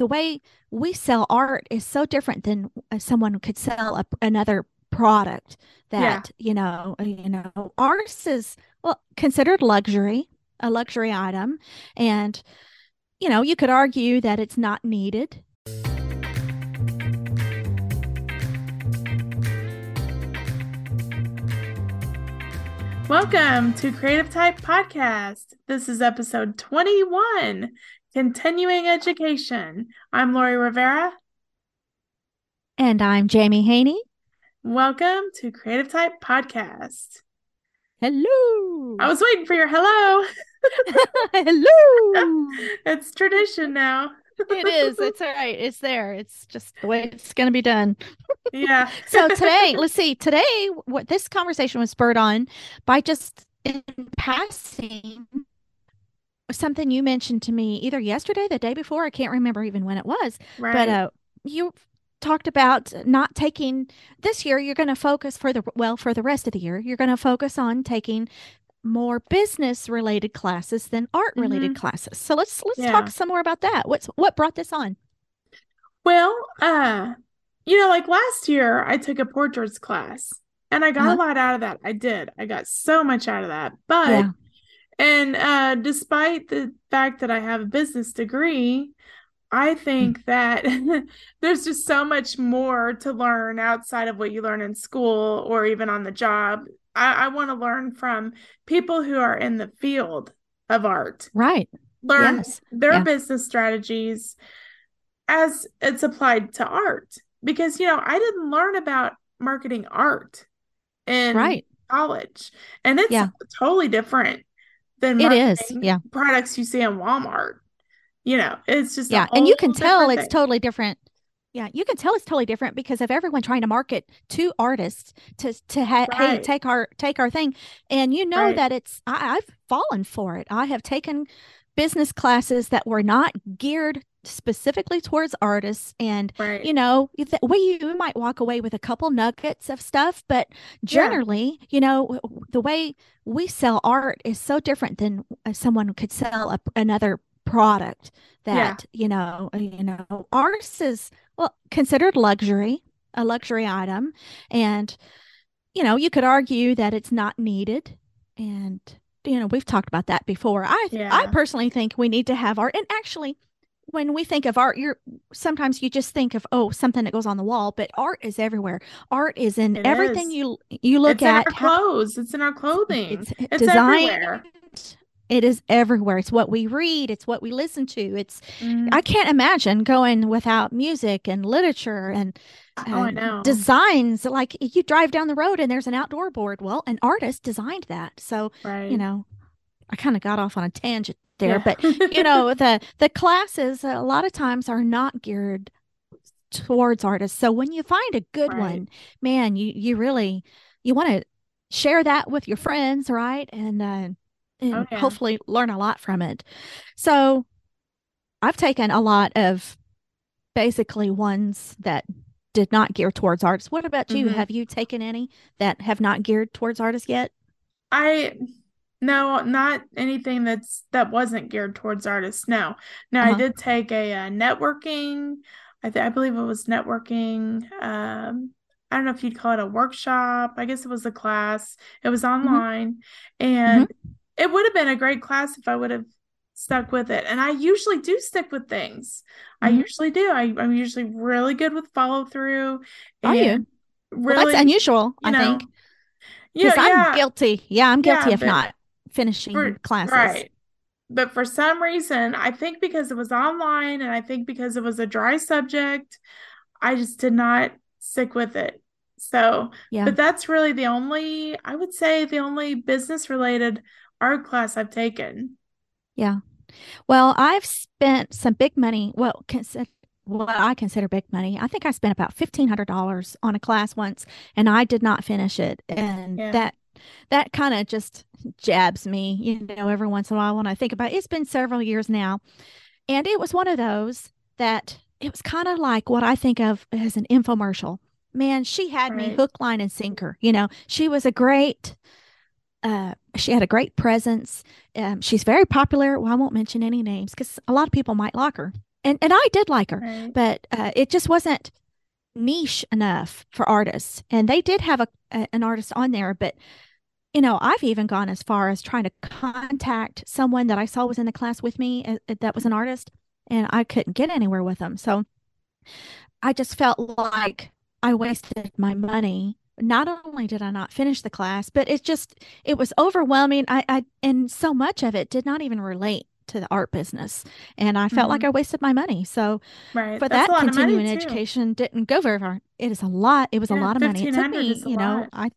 the way we sell art is so different than uh, someone could sell a, another product that yeah. you know uh, you know ours is well considered luxury a luxury item and you know you could argue that it's not needed Welcome to Creative Type Podcast. This is episode 21 Continuing Education. I'm Lori Rivera. And I'm Jaime Haney. Welcome to Creative Type Podcast. Hello. I was waiting for your hello. hello. it's tradition now. it is. It's all right. It's there. It's just the way it's going to be done. Yeah. so today, let's see. Today, what this conversation was spurred on by just in passing something you mentioned to me either yesterday, the day before. I can't remember even when it was. Right. But uh, you talked about not taking this year you're going to focus for the well for the rest of the year you're going to focus on taking more business related classes than art related mm-hmm. classes so let's let's yeah. talk some more about that what's what brought this on well uh you know like last year i took a portraits class and i got uh-huh. a lot out of that i did i got so much out of that but yeah. And uh despite the fact that i have a business degree I think that there's just so much more to learn outside of what you learn in school or even on the job. I, I want to learn from people who are in the field of art. Right. Learn yes. their yeah. business strategies as it's applied to art. Because, you know, I didn't learn about marketing art in right. college. And it's yeah. totally different than it is. Yeah. products you see in Walmart you know, it's just yeah, and you can tell it's thing. totally different. Yeah, you can tell it's totally different because of everyone trying to market to artists to to ha- right. hey take our take our thing, and you know right. that it's I, I've fallen for it. I have taken business classes that were not geared specifically towards artists and right. you know we you might walk away with a couple nuggets of stuff but generally yeah. you know the way we sell art is so different than uh, someone could sell a, another product that yeah. you know uh, you know ours is well considered luxury a luxury item and you know you could argue that it's not needed and you know we've talked about that before i yeah. i personally think we need to have art and actually when we think of art you're sometimes you just think of oh something that goes on the wall but art is everywhere art is in it everything is. you you look it's at in our clothes it's in our clothing it's, it's design, everywhere it is everywhere. It's what we read. It's what we listen to. It's mm. I can't imagine going without music and literature and oh, designs. Like you drive down the road and there's an outdoor board. Well, an artist designed that. So right. you know, I kind of got off on a tangent there, yeah. but you know, the the classes a lot of times are not geared towards artists. So when you find a good right. one, man, you you really you want to share that with your friends, right? And uh, and oh, yeah. hopefully learn a lot from it. So I've taken a lot of basically ones that did not gear towards artists. What about you? Mm-hmm. Have you taken any that have not geared towards artists yet? I no, not anything that's that wasn't geared towards artists. No, no, uh-huh. I did take a, a uh, networking. I th- I believe it was networking. Um, I don't know if you'd call it a workshop. I guess it was a class. It was mm-hmm. online, mm-hmm. and mm-hmm it would have been a great class if I would have stuck with it. And I usually do stick with things. Mm-hmm. I usually do. I, am usually really good with follow through. Are you? Really, well, that's unusual, I know, think. Yeah, I'm guilty. Yeah, I'm guilty yeah, of not finishing for, classes. Right. But for some reason, I think because it was online and I think because it was a dry subject, I just did not stick with it. So, yeah. But that's really the only, I would say, the only business related art class I've taken. Yeah. Well, I've spent some big money. Well, consider what I consider big money. I think I spent about fifteen hundred dollars on a class once, and I did not finish it. And yeah. that that kind of just jabs me, you know, every once in a while when I think about it. It's been several years now, and it was one of those that it was kind of like what I think of as an infomercial. Man, she had right. me hook, line, and sinker. You know, she was a great uh, she had a great presence. Um, she's very popular. Well, I won't mention any names because a lot of people might like her. and and I did like her, right. but uh, it just wasn't niche enough for artists. And they did have a, a, an artist on there, but you know, I've even gone as far as trying to contact someone that I saw was in the class with me uh, that was an artist, and I couldn't get anywhere with them. So I just felt like I wasted my money. Not only did I not finish the class, but it just it was overwhelming. I, I and so much of it did not even relate to the art business and i felt mm-hmm. like i wasted my money so right. for That's that continuing education didn't go very far it is a lot it was yeah, a lot of money it took me you know i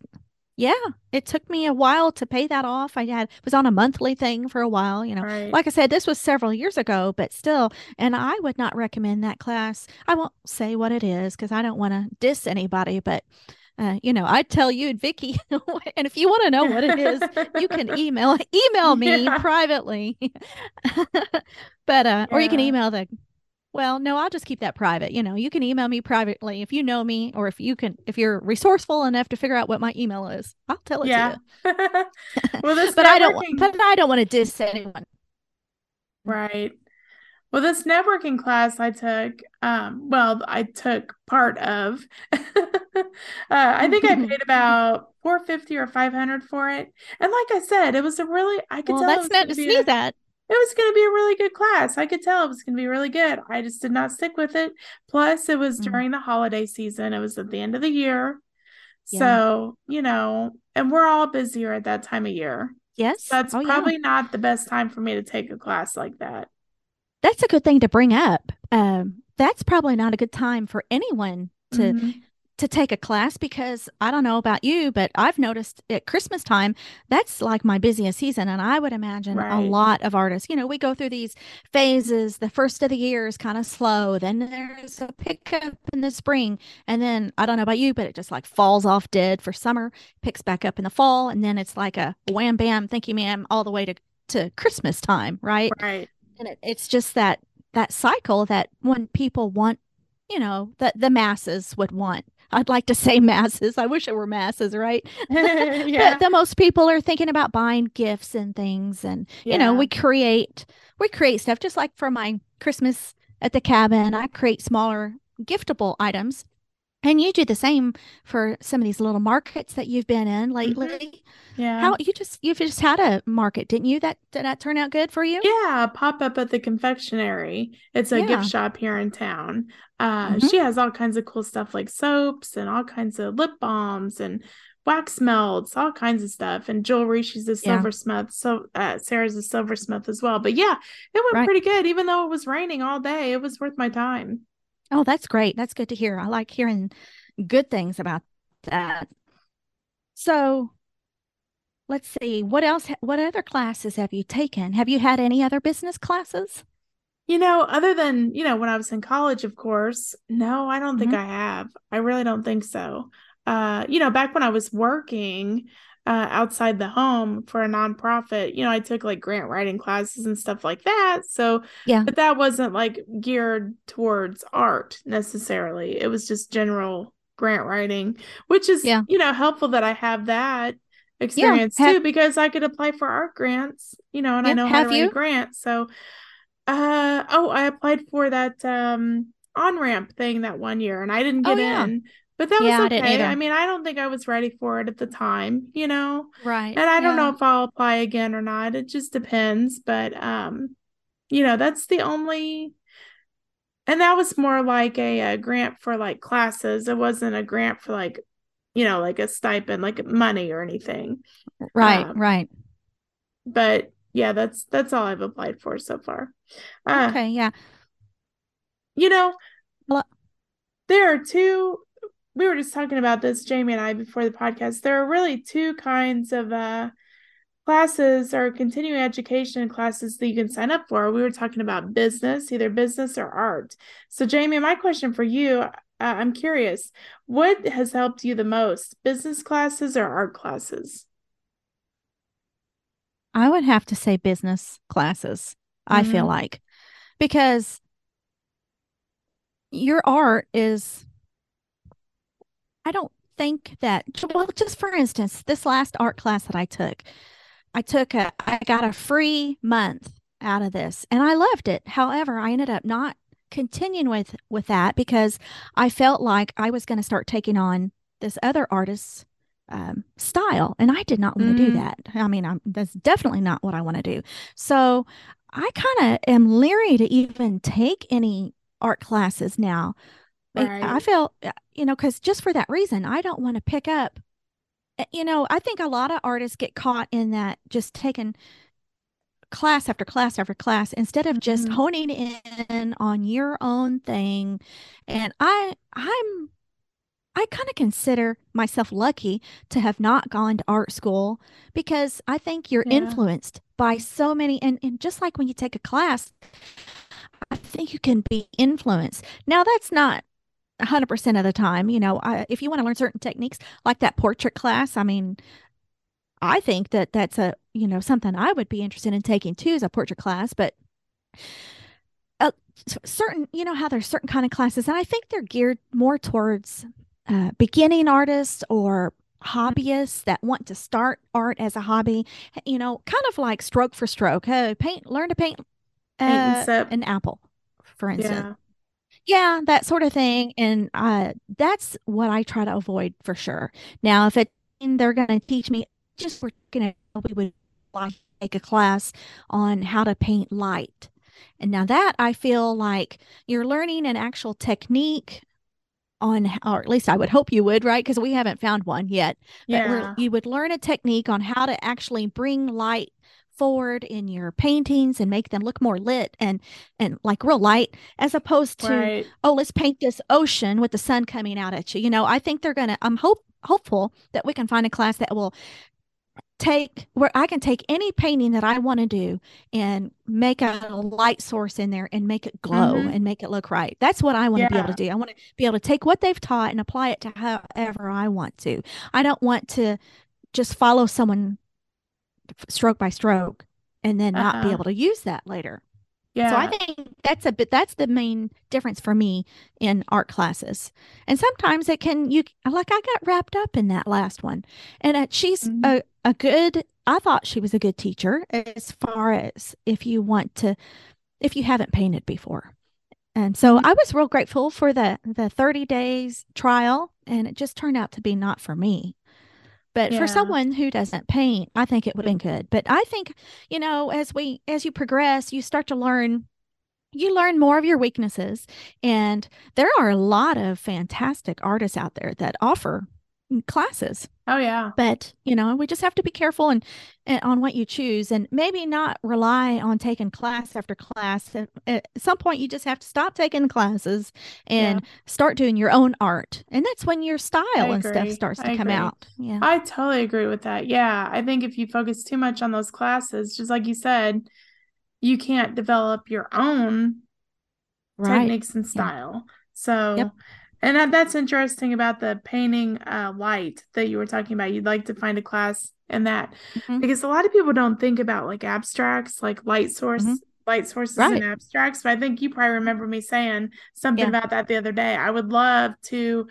yeah it took me a while to pay that off i had was on a monthly thing for a while you know right. like i said this was several years ago but still and i would not recommend that class i won't say what it is because i don't want to diss anybody but uh, you know, I'd tell you, Vicki, and if you want to know what it is, you can email email me yeah. privately. but uh, yeah. or you can email the. Well, no, I'll just keep that private. You know, you can email me privately if you know me, or if you can, if you're resourceful enough to figure out what my email is. I'll tell it yeah. to you. well, this but networking... I don't. But I don't want to diss anyone. Right. Well, this networking class I took, um, well, I took part of. uh, I think I paid about four fifty or five hundred for it, and like I said, it was a really I could well, tell. That's not to sneeze at. It was going to be a really good class. I could tell it was going to be really good. I just did not stick with it. Plus, it was mm. during the holiday season. It was at the end of the year, yeah. so you know, and we're all busier at that time of year. Yes, so that's oh, probably yeah. not the best time for me to take a class like that that's a good thing to bring up. Um, that's probably not a good time for anyone to mm-hmm. To take a class because I don't know about you, but I've noticed at Christmas time that's like my busiest season, and I would imagine right. a lot of artists. You know, we go through these phases. The first of the year is kind of slow, then there's a pickup in the spring, and then I don't know about you, but it just like falls off dead for summer, picks back up in the fall, and then it's like a wham bam, thank you, ma'am, all the way to to Christmas time, right? Right and it, it's just that that cycle that when people want you know that the masses would want I'd like to say masses. I wish it were masses, right? yeah. the most people are thinking about buying gifts and things, and yeah. you know, we create we create stuff just like for my Christmas at the cabin. I create smaller giftable items and you do the same for some of these little markets that you've been in lately. Mm-hmm. Yeah. How you just you've just had a market, didn't you? That did that turn out good for you? Yeah, pop up at the confectionery. It's a yeah. gift shop here in town. Uh mm-hmm. she has all kinds of cool stuff like soaps and all kinds of lip balms and wax melts, all kinds of stuff, and jewelry. She's a silversmith. Yeah. So uh, Sarah's a silversmith as well. But yeah, it went right. pretty good. Even though it was raining all day, it was worth my time. Oh, that's great. That's good to hear. I like hearing good things about that. So let's see. What else? What other classes have you taken? Have you had any other business classes? You know, other than, you know, when I was in college, of course, no, I don't mm-hmm. think I have. I really don't think so. Uh, you know, back when I was working, uh, outside the home for a nonprofit. You know, I took like grant writing classes and stuff like that. So, yeah, but that wasn't like geared towards art necessarily. It was just general grant writing, which is, yeah. you know, helpful that I have that experience yeah, have, too because I could apply for art grants, you know, and yeah, I know how to write grants. So, uh, oh, I applied for that um on ramp thing that one year and I didn't oh, get oh, in but that yeah, was okay. I, I, mean, I don't think I was ready for it at the time, you know. Right. And I don't yeah. know if I'll apply again or not. It just depends, but um you know, that's the only and that was more like a, a grant for like classes. It wasn't a grant for like you know, like a stipend, like money or anything. Right, um, right. But yeah, that's that's all I've applied for so far. Uh, okay, yeah. You know, well, there are two we were just talking about this, Jaime and I, before the podcast. There are really two kinds of uh, classes or continuing education classes that you can sign up for. We were talking about business, either business or art. So, Jaime, my question for you uh, I'm curious, what has helped you the most, business classes or art classes? I would have to say business classes, mm-hmm. I feel mm-hmm. like, because your art is I don't think that, well, just for instance, this last art class that I took, I took a, I got a free month out of this and I loved it. However, I ended up not continuing with with that because I felt like I was going to start taking on this other artist's um, style, and I did not want to mm. do that. I mean, I'm, that's definitely not what I want to do. So I kind of am leery to even take any art classes now. Right. I feel, uh, you know, because just for that reason, I don't want to pick up. Eh, you know, I think a lot of artists get caught in that just taking class after class after class instead of just mm-hmm. honing in on your own thing. And I, I'm I kind of consider myself lucky to have not gone to art school because I think you're yeah. influenced by so many and, and just like when you take a class, I think you can be influenced. Now that's not 100% of the time, you know, I, if you want to learn certain techniques like that portrait class, I mean, I think that that's a, you know, something I would be interested in taking too as a portrait class, but uh, certain, you know, how there's certain kind of classes and I think they're geared more towards uh, beginning artists or hobbyists that want to start art as a hobby, you know, kind of like stroke for stroke. Paint, learn to paint uh, an apple, for instance. Yeah. Yeah. that sort of thing. And uh, that's what I try to avoid for sure. Now, if it and they're going to teach me, just we're going to, we would like take a class on how to paint light. And now that I feel like you're learning an actual technique on, or at least I would hope you would, right? Because we haven't found one yet. Yeah. you would learn a technique on how to actually bring light forward in your paintings and make them look more lit and and like real light as opposed to right. oh let's paint this ocean with the sun coming out at you you know i think they're gonna i'm hope hopeful that we can find a class that will take where I can take any painting that I want to do and make a light source in there and make it glow mm-hmm. and make it look right. That's what I want yeah. to be able to do. I want to be able to take what they've taught and apply it to however I want to. I don't want to just follow someone stroke by stroke and then uh-huh. not be uh-huh. able to use that later. Yeah. So I think that's a bit that's the main difference for me in art classes. And sometimes it can you like I got wrapped up in that last one. And uh, she's mm-hmm. a a good I thought she was a good teacher as far as if you want to if you haven't painted before. And so mm-hmm. I was real grateful for the the 30 days trial and it just turned out to be not for me. But yeah. for someone who doesn't paint, I think it would have been good. But I think, you know, as we as you progress, you start to learn you learn more of your weaknesses. And there are a lot of fantastic artists out there that offer classes. Oh yeah. But, you know, we just have to be careful and, and on what you choose and maybe not rely on taking class after class. At, eh, at some point you just have to stop taking classes and yeah. start doing your own art. And that's when your style and stuff starts to I come agree. out. Yeah. I totally agree with that. Yeah. I think if you focus too much on those classes, just like you said, you can't develop your own right. techniques and style. Yeah. So yep. And that, that's interesting about the painting uh, light that you were talking about. You'd like to find a class in that mm-hmm. because a lot of people don't think about like abstracts, like light source, mm-hmm. light sources right. and abstracts. But I think you probably remember me saying something yeah. about that the other day. I would love to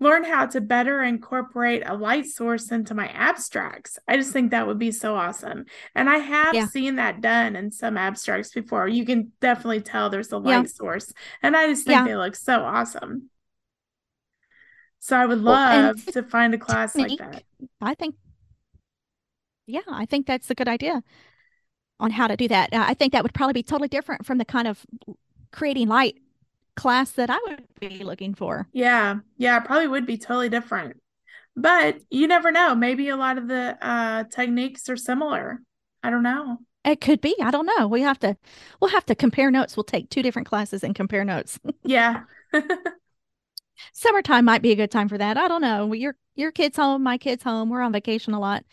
learn how to better incorporate a light source into my abstracts. I just think that would be so awesome. And I have yeah. seen that done in some abstracts before. You can definitely tell there's a light yeah. source. And I just think yeah. they look so awesome. So I would love well, to find a class like that. I think, yeah, I think that's a good idea on how to do that. I think that would probably be totally different from the kind of creating light class that I would be looking for. Yeah, yeah, probably would be totally different. But you never know. Maybe a lot of the uh, techniques are similar. I don't know. It could be. I don't know. We have to. We'll have to compare notes. We'll take two different classes and compare notes. yeah. summertime might be a good time for that. I don't know. Your your kids home, my kids home. We're on vacation a lot.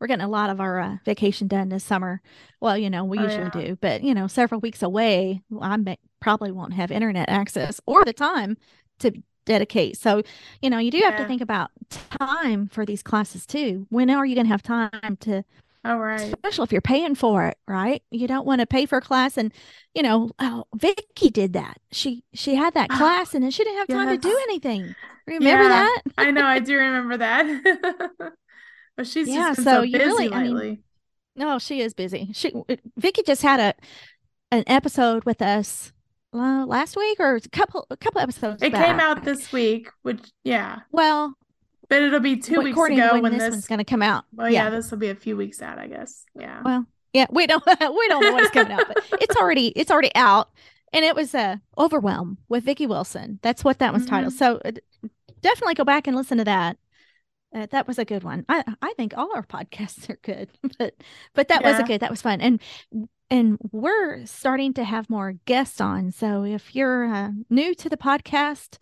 We're getting a lot of our uh, vacation done this summer. Well, you know, we oh, usually yeah. do, but you know, several weeks away, I may, probably won't have internet access or the time to dedicate. So, you know, you do yeah. have to think about time for these classes too. When are you going to have time to all right. Especially if you're paying for it, right? You don't want to pay for a class and you know, oh, Vicki did that. She she had that class and then she didn't have time yes. to do anything. Remember yeah, that? I know, I do remember that. but she's yeah, so, so busy really, lately. I mean, no, she is busy. She Vicki just had a an episode with us uh, last week or a couple a couple episodes. It back. came out this week, which yeah. Well, but it'll be two weeks ago when, when this, one's going to come out. Well, yeah, yeah this will be a few weeks out, I guess. Yeah. Well, yeah, we don't we don't know what's coming out, but it's already it's already out, and it was a uh, overwhelm with Vicki Wilson. That's what that was mm-hmm. titled. So uh, definitely go back and listen to that. Uh, that was a good one. I I think all our podcasts are good, but but that yeah. was a good. That was fun, and and we're starting to have more guests on. So if you're uh, new to the podcast,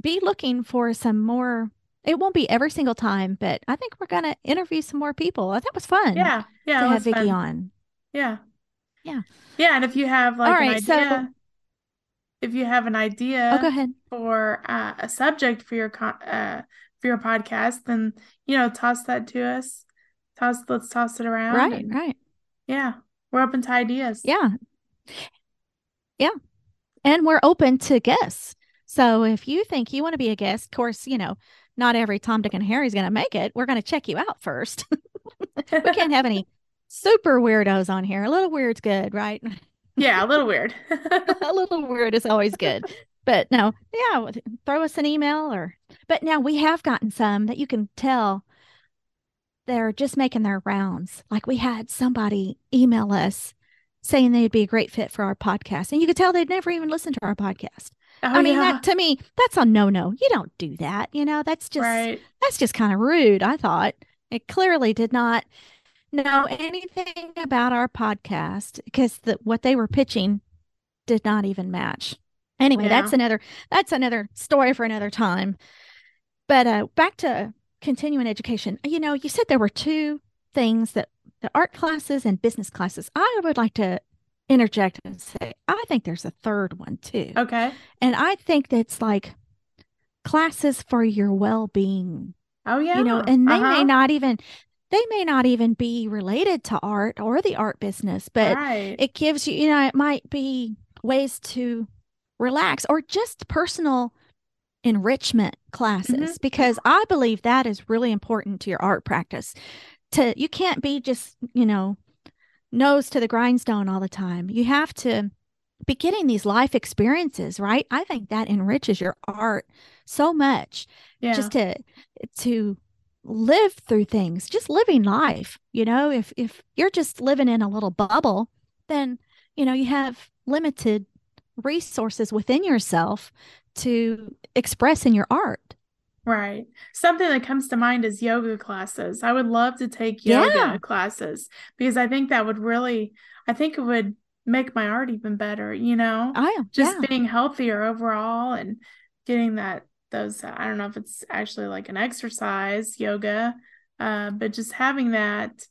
be looking for some more. It won't be every single time, but I think we're gonna interview some more people. That was fun. Yeah, yeah, to have Vicki fun. on. Yeah, yeah, yeah. And if you have like an idea, so, if you have an idea, oh, go ahead for uh, a subject for your con- uh, for your podcast, then you know, toss that to us. Toss, let's toss it around. Right, and, right. Yeah, we're open to ideas. Yeah. Yeah. And we're open to guests. So if you think you want to be a guest, of course, you know, not every Tom, Dick, and Harry's going to make it. We're going to check you out first. we can't have any super weirdos on here. A little weird's good, right? Yeah, a little weird. a little weird is always good. But no, yeah, throw us an email or, but now we have gotten some that you can tell they're just making their rounds. Like we had somebody email us saying they'd be a great fit for our podcast. And you could tell they'd never even listened to our podcast. Oh, I mean, yeah. that to me, that's a no no. You don't do that. You know, that's just right. that's just kind of rude. I thought it clearly did not know anything about our podcast because the, what they were pitching did not even match. Anyway, yeah. that's another that's another story for another time. But uh back to continuing education, you know, you said there were two things that the art classes and business classes. I would like to interject and say, I think there's a third one too. Okay. And I think that's like classes for your well being. Oh, yeah. You know, and they uh-huh. may not even. They may not even be related to art or the art business, but right. it gives you, you know, it might be ways to relax or just personal enrichment classes mm-hmm. because I believe that is really important to your art practice. To you can't be just, you know, nose to the grindstone all the time. You have to be getting these life experiences, right? I think that enriches your art so much. Yeah. Just to to live through things, just living life, you know, if if you're just living in a little bubble, then you know, you have limited resources within yourself to express in your art. Right. Something that comes to mind is yoga classes. I would love to take yoga yeah. classes because I think that would really, I think it would make my art even better, you know? I am. Just yeah. being healthier overall and getting that, those, I don't know if it's actually like an exercise, yoga, uh, but just having that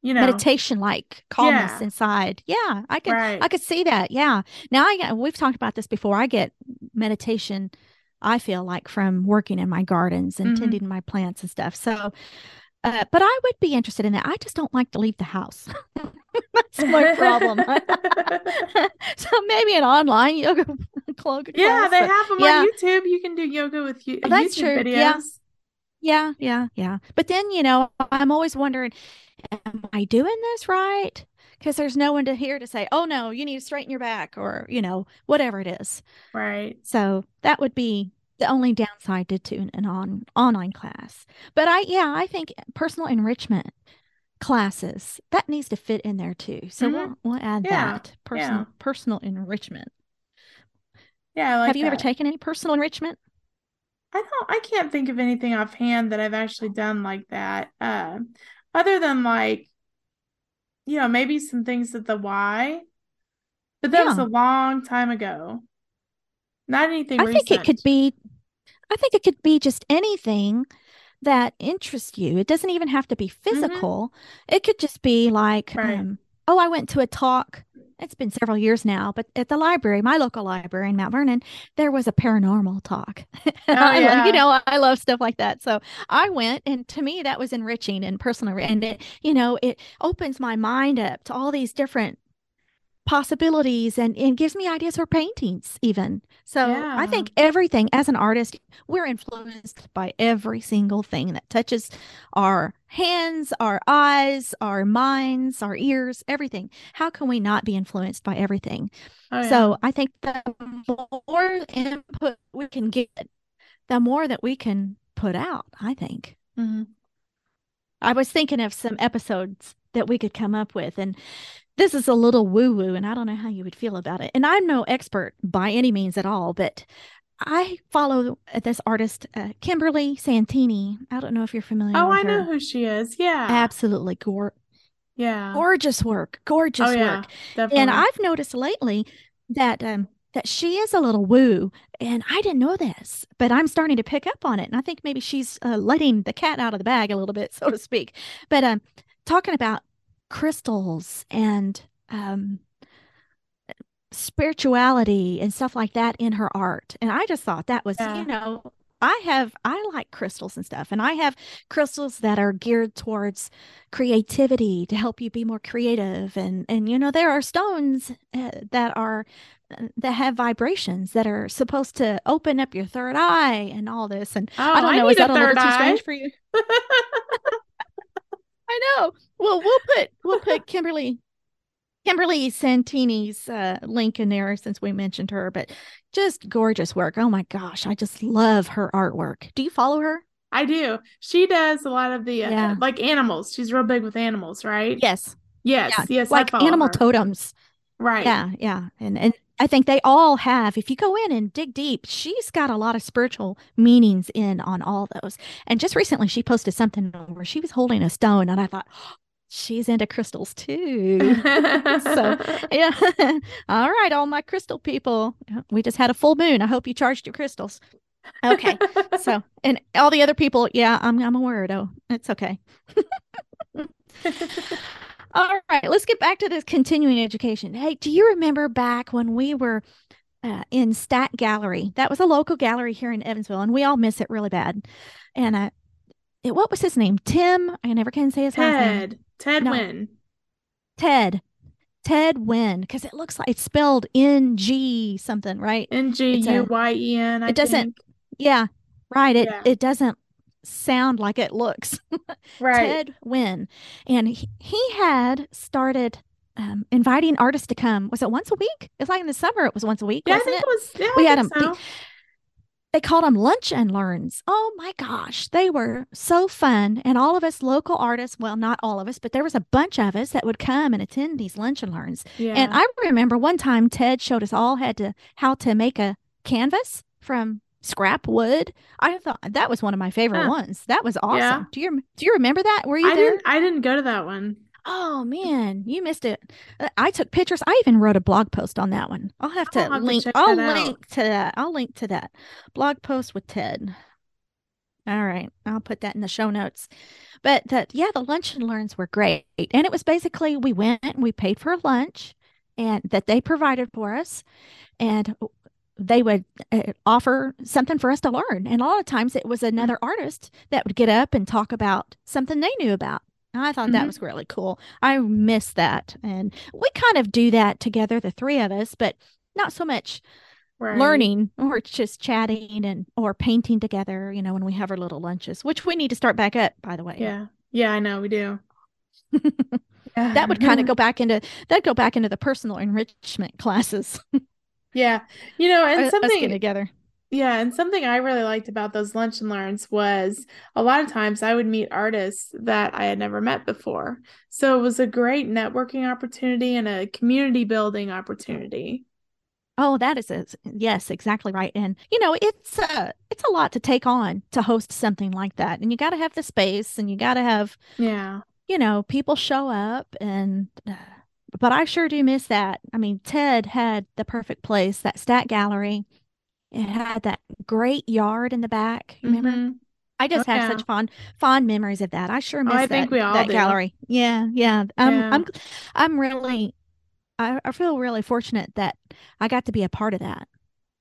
you know meditation like calmness yeah. inside yeah i could right. i could see that yeah now i we've talked about this before i get meditation i feel like from working in my gardens and mm-hmm. tending my plants and stuff so uh, but I would be interested in that. I just don't like to leave the house. That's my problem. so maybe an online yoga cloak. Yeah, they have them yeah. on YouTube. You can do yoga with you. Oh, that's YouTube true. Videos. Yeah. yeah, yeah, yeah. But then you know, I'm always wondering am I doing this right? Because there's no one to hear to say, oh no, you need to straighten your back or, you know, whatever it is. Right. So that would be the only downside to, to an on, online class. But I, yeah, I think personal enrichment classes that needs to fit in there too. So mm-hmm. we'll, we'll add yeah. that personal, yeah. personal enrichment. Yeah. Like Have you that. ever taken any personal enrichment? I don't, I can't think of anything offhand that I've actually done like that. Uh, other than like you know maybe some things at the y but that yeah. was a long time ago not anything i recent. think it could be i think it could be just anything that interests you it doesn't even have to be mm-hmm. physical mm-hmm. it could just be like right. um, oh i went to a talk it's been several years now, but at the library, my local library in Mount Vernon, there was a paranormal talk. Oh, I yeah. love, you know, I love stuff like that. So I went, and to me, that was enriching and personal. And it, you know, it opens my mind up to all these different possibilities and, and gives me ideas for paintings even so yeah. i think everything as an artist we're influenced by every single thing that touches our hands our eyes our minds our ears everything how can we not be influenced by everything oh, yeah. so i think the more input we can get the more that we can put out i think mm-hmm. i was thinking of some episodes that we could come up with and this is a little woo woo, and I don't know how you would feel about it. And I'm no expert by any means at all, but I follow this artist, uh, Kimberly Santini. I don't know if you're familiar. Oh, I her. know who she is. Yeah, absolutely, gore. Yeah, gorgeous work, gorgeous oh, yeah, work. Definitely. And I've noticed lately that um, that she is a little woo, and I didn't know this, but I'm starting to pick up on it, and I think maybe she's uh, letting the cat out of the bag a little bit, so to speak. But um, talking about crystals and um, spirituality and stuff like that in her art. And I just thought that was, yeah. you know, I have I like crystals and stuff and I have crystals that are geared towards creativity to help you be more creative and and you know there are stones uh, that are uh, that have vibrations that are supposed to open up your third eye and all this and oh, I don't know I is that a, a little eye. too strange for you I know. Well, we'll put we'll put Kimberly Kimberly Santini's uh, link in there since we mentioned her, but just gorgeous work. Oh my gosh, I just love her artwork. Do you follow her? I do. She does a lot of the uh, yeah. like animals. She's real big with animals, right? Yes. Yes. Yeah. Yes. Like animal her. totems. Right. Yeah. Yeah. And and I think they all have, if you go in and dig deep, she's got a lot of spiritual meanings in on all those. And just recently, she posted something where she was holding a stone, and I thought, oh, she's into crystals too. so, yeah. all right, all my crystal people. We just had a full moon. I hope you charged your crystals. Okay. so, and all the other people, yeah, I'm I'm a weirdo. It's okay. All right, let's get back to this continuing education. Hey, do you remember back when we were uh, in Stat Gallery? That was a local gallery here in Evansville, and we all miss it really bad. And uh, it, what was his name? Tim. I never can say his Ted. last name. Ted no. Nguyen. Ted. Ted Nguyen, because it looks like it's spelled N G something, right? N G U Y E N. It doesn't. Think. Yeah, right. It yeah. it doesn't sound like it looks. right. Ted Nguyen. And he, he had started um, inviting artists to come. Was it once a week? It's like in the summer, it was once a week. Yeah, I think it, it was. Yeah, we had them. So. They, they called them lunch and learns. Oh my gosh, they were so fun. And all of us local artists, well, not all of us, but there was a bunch of us that would come and attend these lunch and learns. Yeah. And I remember one time Ted showed us all had to how to make a canvas from scrap wood. I thought that was one of my favorite huh. ones. That was awesome. Yeah. Do you do you remember that? Were you I there? Didn't, I didn't go to that one. Oh man, you missed it. Uh, I took pictures. I even wrote a blog post on that one. I'll have to I'll have link. To I'll link out. to that. I'll link to that blog post with Ted. All right, I'll put that in the show notes. But that, yeah, the lunch and learns were great, and it was basically we went and we paid for lunch, and that they provided for us, and they would uh, offer something for us to learn. And a lot of times it was another mm-hmm. artist that would get up and talk about something they knew about. And I thought mm-hmm. that was really cool. I miss that. And we kind of do that together, the three of us, but not so much right. learning or just chatting and or painting together, you know, when we have our little lunches, which we need to start back up, by the way. Yeah. Yeah, I know we do. that would kind of go back into that go back into the personal enrichment classes. Yeah. You know, and something together. Yeah, and something I really liked about those lunch and learns was a lot of times I would meet artists that I had never met before. So it was a great networking opportunity and a community building opportunity. Oh, that is a, yes, exactly right. And you know, it's a it's a lot to take on to host something like that. And you got to have the space and you got to have yeah, you know, people show up and uh, but I sure do miss that. I mean, Ted had the perfect place, that stat gallery. It had that great yard in the back. Remember? Mm-hmm. I just oh, have yeah. such fond fond memories of that. I sure miss oh, I that, think we all that do. gallery. Yeah, yeah. Um, yeah. I'm I'm really I, I feel really fortunate that I got to be a part of that.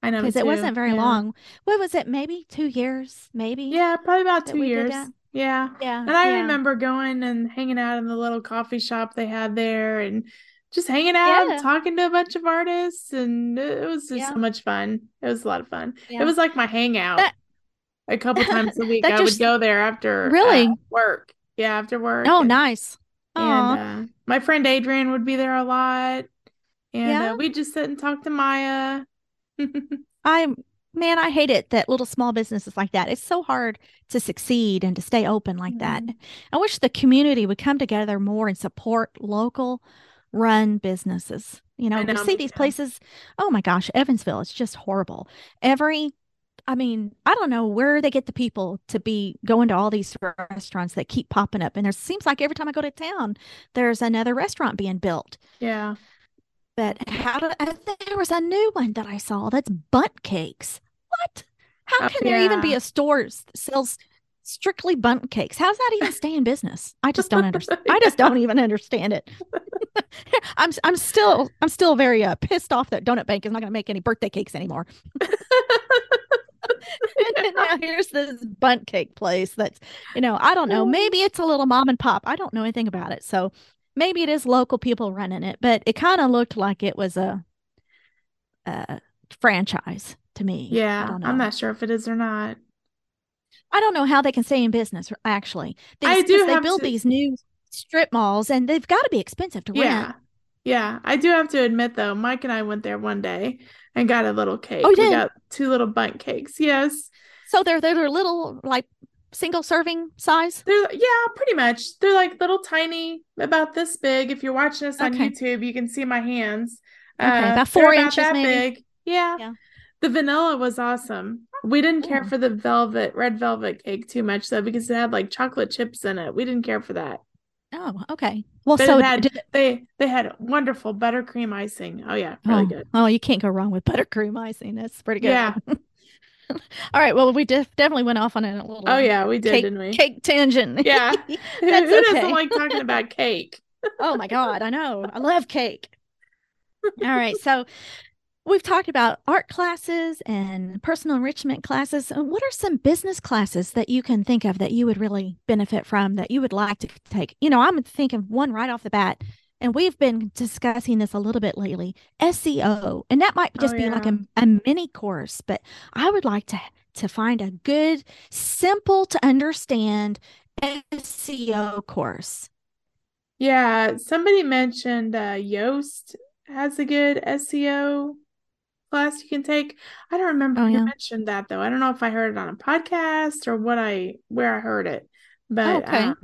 I know because it wasn't very yeah. long. What was it? Maybe two years? Maybe. Yeah, probably about two years. Yeah. Yeah. And I yeah. remember going and hanging out in the little coffee shop they had there and just hanging out, yeah. talking to a bunch of artists, and it was just yeah. so much fun. It was a lot of fun. It was like my hangout. That, a couple times a week, I just, would go there after really uh, work. Yeah, after work. Oh, and, nice. And uh, my friend Adrian would be there a lot, and uh, we'd just sit and talk to Maya. I'm man, I hate it that little small businesses like that. It's so hard to succeed and to stay open like mm-hmm. that. I wish the community would come together more and support local run businesses. You know, know you see these places. Oh my gosh, Evansville, it's just horrible. Every I mean, I don't know where they get the people to be going to all these restaurants that keep popping up. And there seems like every time I go to town, there's another restaurant being built. Yeah. But how do, I think there was a new one that I saw that's Bundt cakes. What? How uh, can uh, there yeah. even be a store that sells strictly Bundt cakes? How does that even stay in business? I just don't understand. I just don't even understand it. I'm I'm still I'm still very uh, pissed off that Donut Bank is not going to make any birthday cakes anymore. and now here's this Bundt cake place that's you know I don't know maybe it's a little mom and pop I don't know anything about it so maybe it is local people running it but it kind of looked like it was a, a franchise to me. Yeah, I'm not sure if it is or not. I don't know how they can stay in business. Actually, these, I do. They build to... these new strip malls, and they've got to be expensive to yeah. rent. Yeah, I do have to admit though, Mike and I went there one day and got a little cake. Oh, we got two little Bundt cakes. Yes. So they're they're little like single serving size. They're yeah, pretty much. They're like little tiny, about this big. If you're watching us on okay. YouTube, you can see my hands. Okay, uh, about four inches, about maybe. Big. Yeah. yeah. The vanilla was awesome. We didn't care for the velvet, red velvet cake too much though, because it had like chocolate chips in it. We didn't care for that. Oh, okay. Well, but so had, they they had wonderful buttercream icing. Oh yeah, really oh. good. Oh, you can't go wrong with buttercream icing. That's pretty good. Yeah. All right. Well, we def- definitely went off on a little. Oh yeah, we did, cake, didn't we? Cake tangent. Yeah. Who doesn't like talking about cake? oh my god, I know. I love cake. All right. So We've talked about art classes and personal enrichment classes. Uh, what are some business classes that you can think of that you would really benefit from that you would like to take? You know, I'm thinking one right off the bat, and we've been discussing this a little bit lately SEO. And that might just oh, yeah. be like a, a mini course, but I would like to to find a good, simple to understand SEO course. Yeah, somebody mentioned uh, Yoast has a good SEO class you can take. I don't remember oh, you yeah. mentioned that though. I don't know if I heard it on a podcast or what I where I heard it, but oh, okay. um,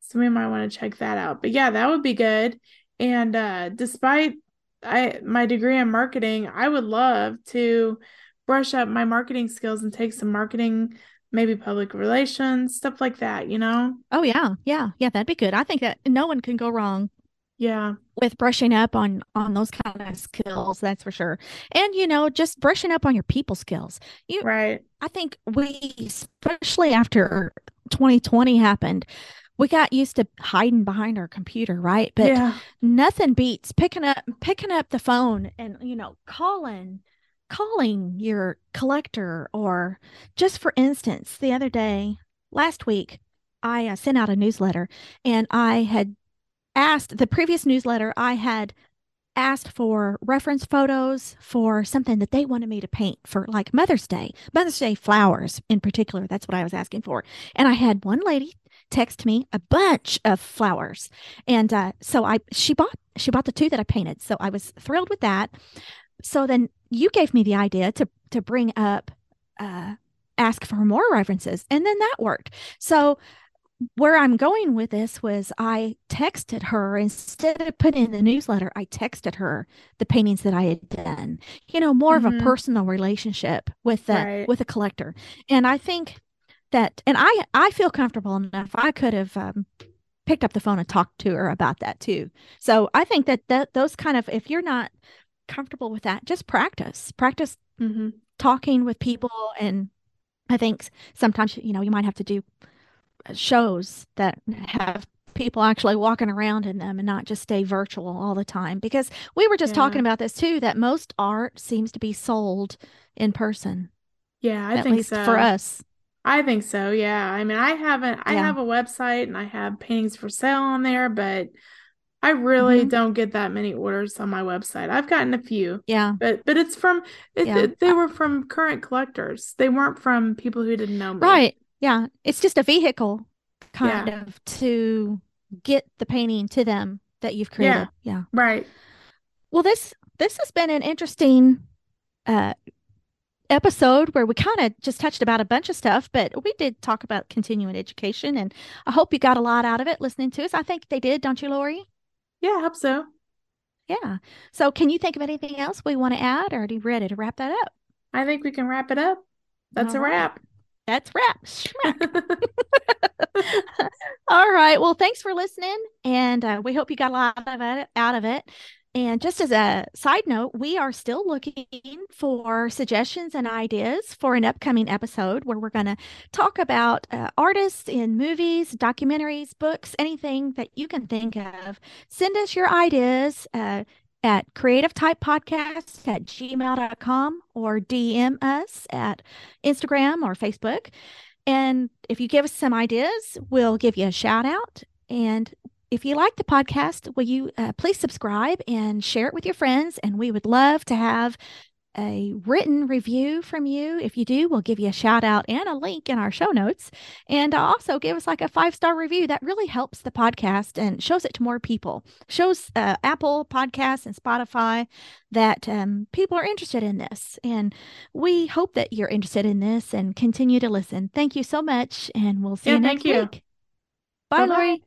so we might want to check that out. But yeah, that would be good. And uh, despite I my degree in marketing, I would love to brush up my marketing skills and take some marketing maybe public relations stuff like that you know oh yeah yeah yeah that'd be good i think that no one can go wrong yeah. with brushing up on on those kind of skills that's for sure. And you know just brushing up on your people skills. You right. I think we especially after 2020 happened we got used to hiding behind our computer right? But yeah. nothing beats picking up picking up the phone and you know calling calling your collector or just for instance the other day last week i uh, sent out a newsletter and i had asked the previous newsletter, I had asked for reference photos for something that they wanted me to paint for like Mother's Day, Mother's Day flowers in particular. That's what I was asking for. And I had one lady text me a bunch of flowers. And uh, so I she bought she bought the two that I painted. So I was thrilled with that. So then you gave me the idea to to bring up uh ask for more references and then that worked. So where I'm going with this was I texted her instead of putting in the newsletter, I texted her the paintings that I had done. You know, more mm-hmm. of a mm-hmm. personal relationship with the right. with a collector. And I think that and I I feel comfortable enough I could have um, picked up the phone and talked to her about that too. So I think that that those kind of if you're not comfortable with that, just practice. Practice mm-hmm. talking with people and I think sometimes you know you might have to do shows that have people actually walking around in them and not just stay virtual all the time because we were just yeah. talking about this too that most art seems to be sold in person yeah i think so for us i think so yeah i mean i haven't i have a website and i have paintings for sale on there but I really mm-hmm. don't get that many orders on my website. I've gotten a few. Yeah. But but it's from it, yeah. it, they were from current collectors. They weren't from people who didn't know me. Right. Yeah. It's just a vehicle kind yeah. of to get the painting to them that you've created. Yeah. yeah. Right. Well, this this has been an interesting uh episode where we kind of just touched about a bunch of stuff, but we did talk about continuing education and I hope you got a lot out of it listening to us. I think they did, don't you, Lori? Yeah, I hope so. Yeah. So, can you think of anything else we want to add, or are you ready to wrap that up? I think we can wrap it up. That's All a wrap. That's wrap. All right. Well, thanks for listening, and uh, we hope you got a lot of it out of it. And just as a side note, we are still looking for suggestions and ideas for an upcoming episode where we're going to talk about uh, artists in movies, documentaries, books, anything that you can think of. Send us your ideas uh, at creative type podcast at gmail.com or DM us at Instagram or Facebook. And if you give us some ideas, we'll give you a shout out. And if you like the podcast, will you uh, please subscribe and share it with your friends? And we would love to have a written review from you. If you do, we'll give you a shout out and a link in our show notes. And also give us like a five star review. That really helps the podcast and shows it to more people. Shows uh, Apple Podcasts and Spotify that um, people are interested in this. And we hope that you're interested in this and continue to listen. Thank you so much. And we'll see yeah, you next week. Bye, Bye-bye. Lori.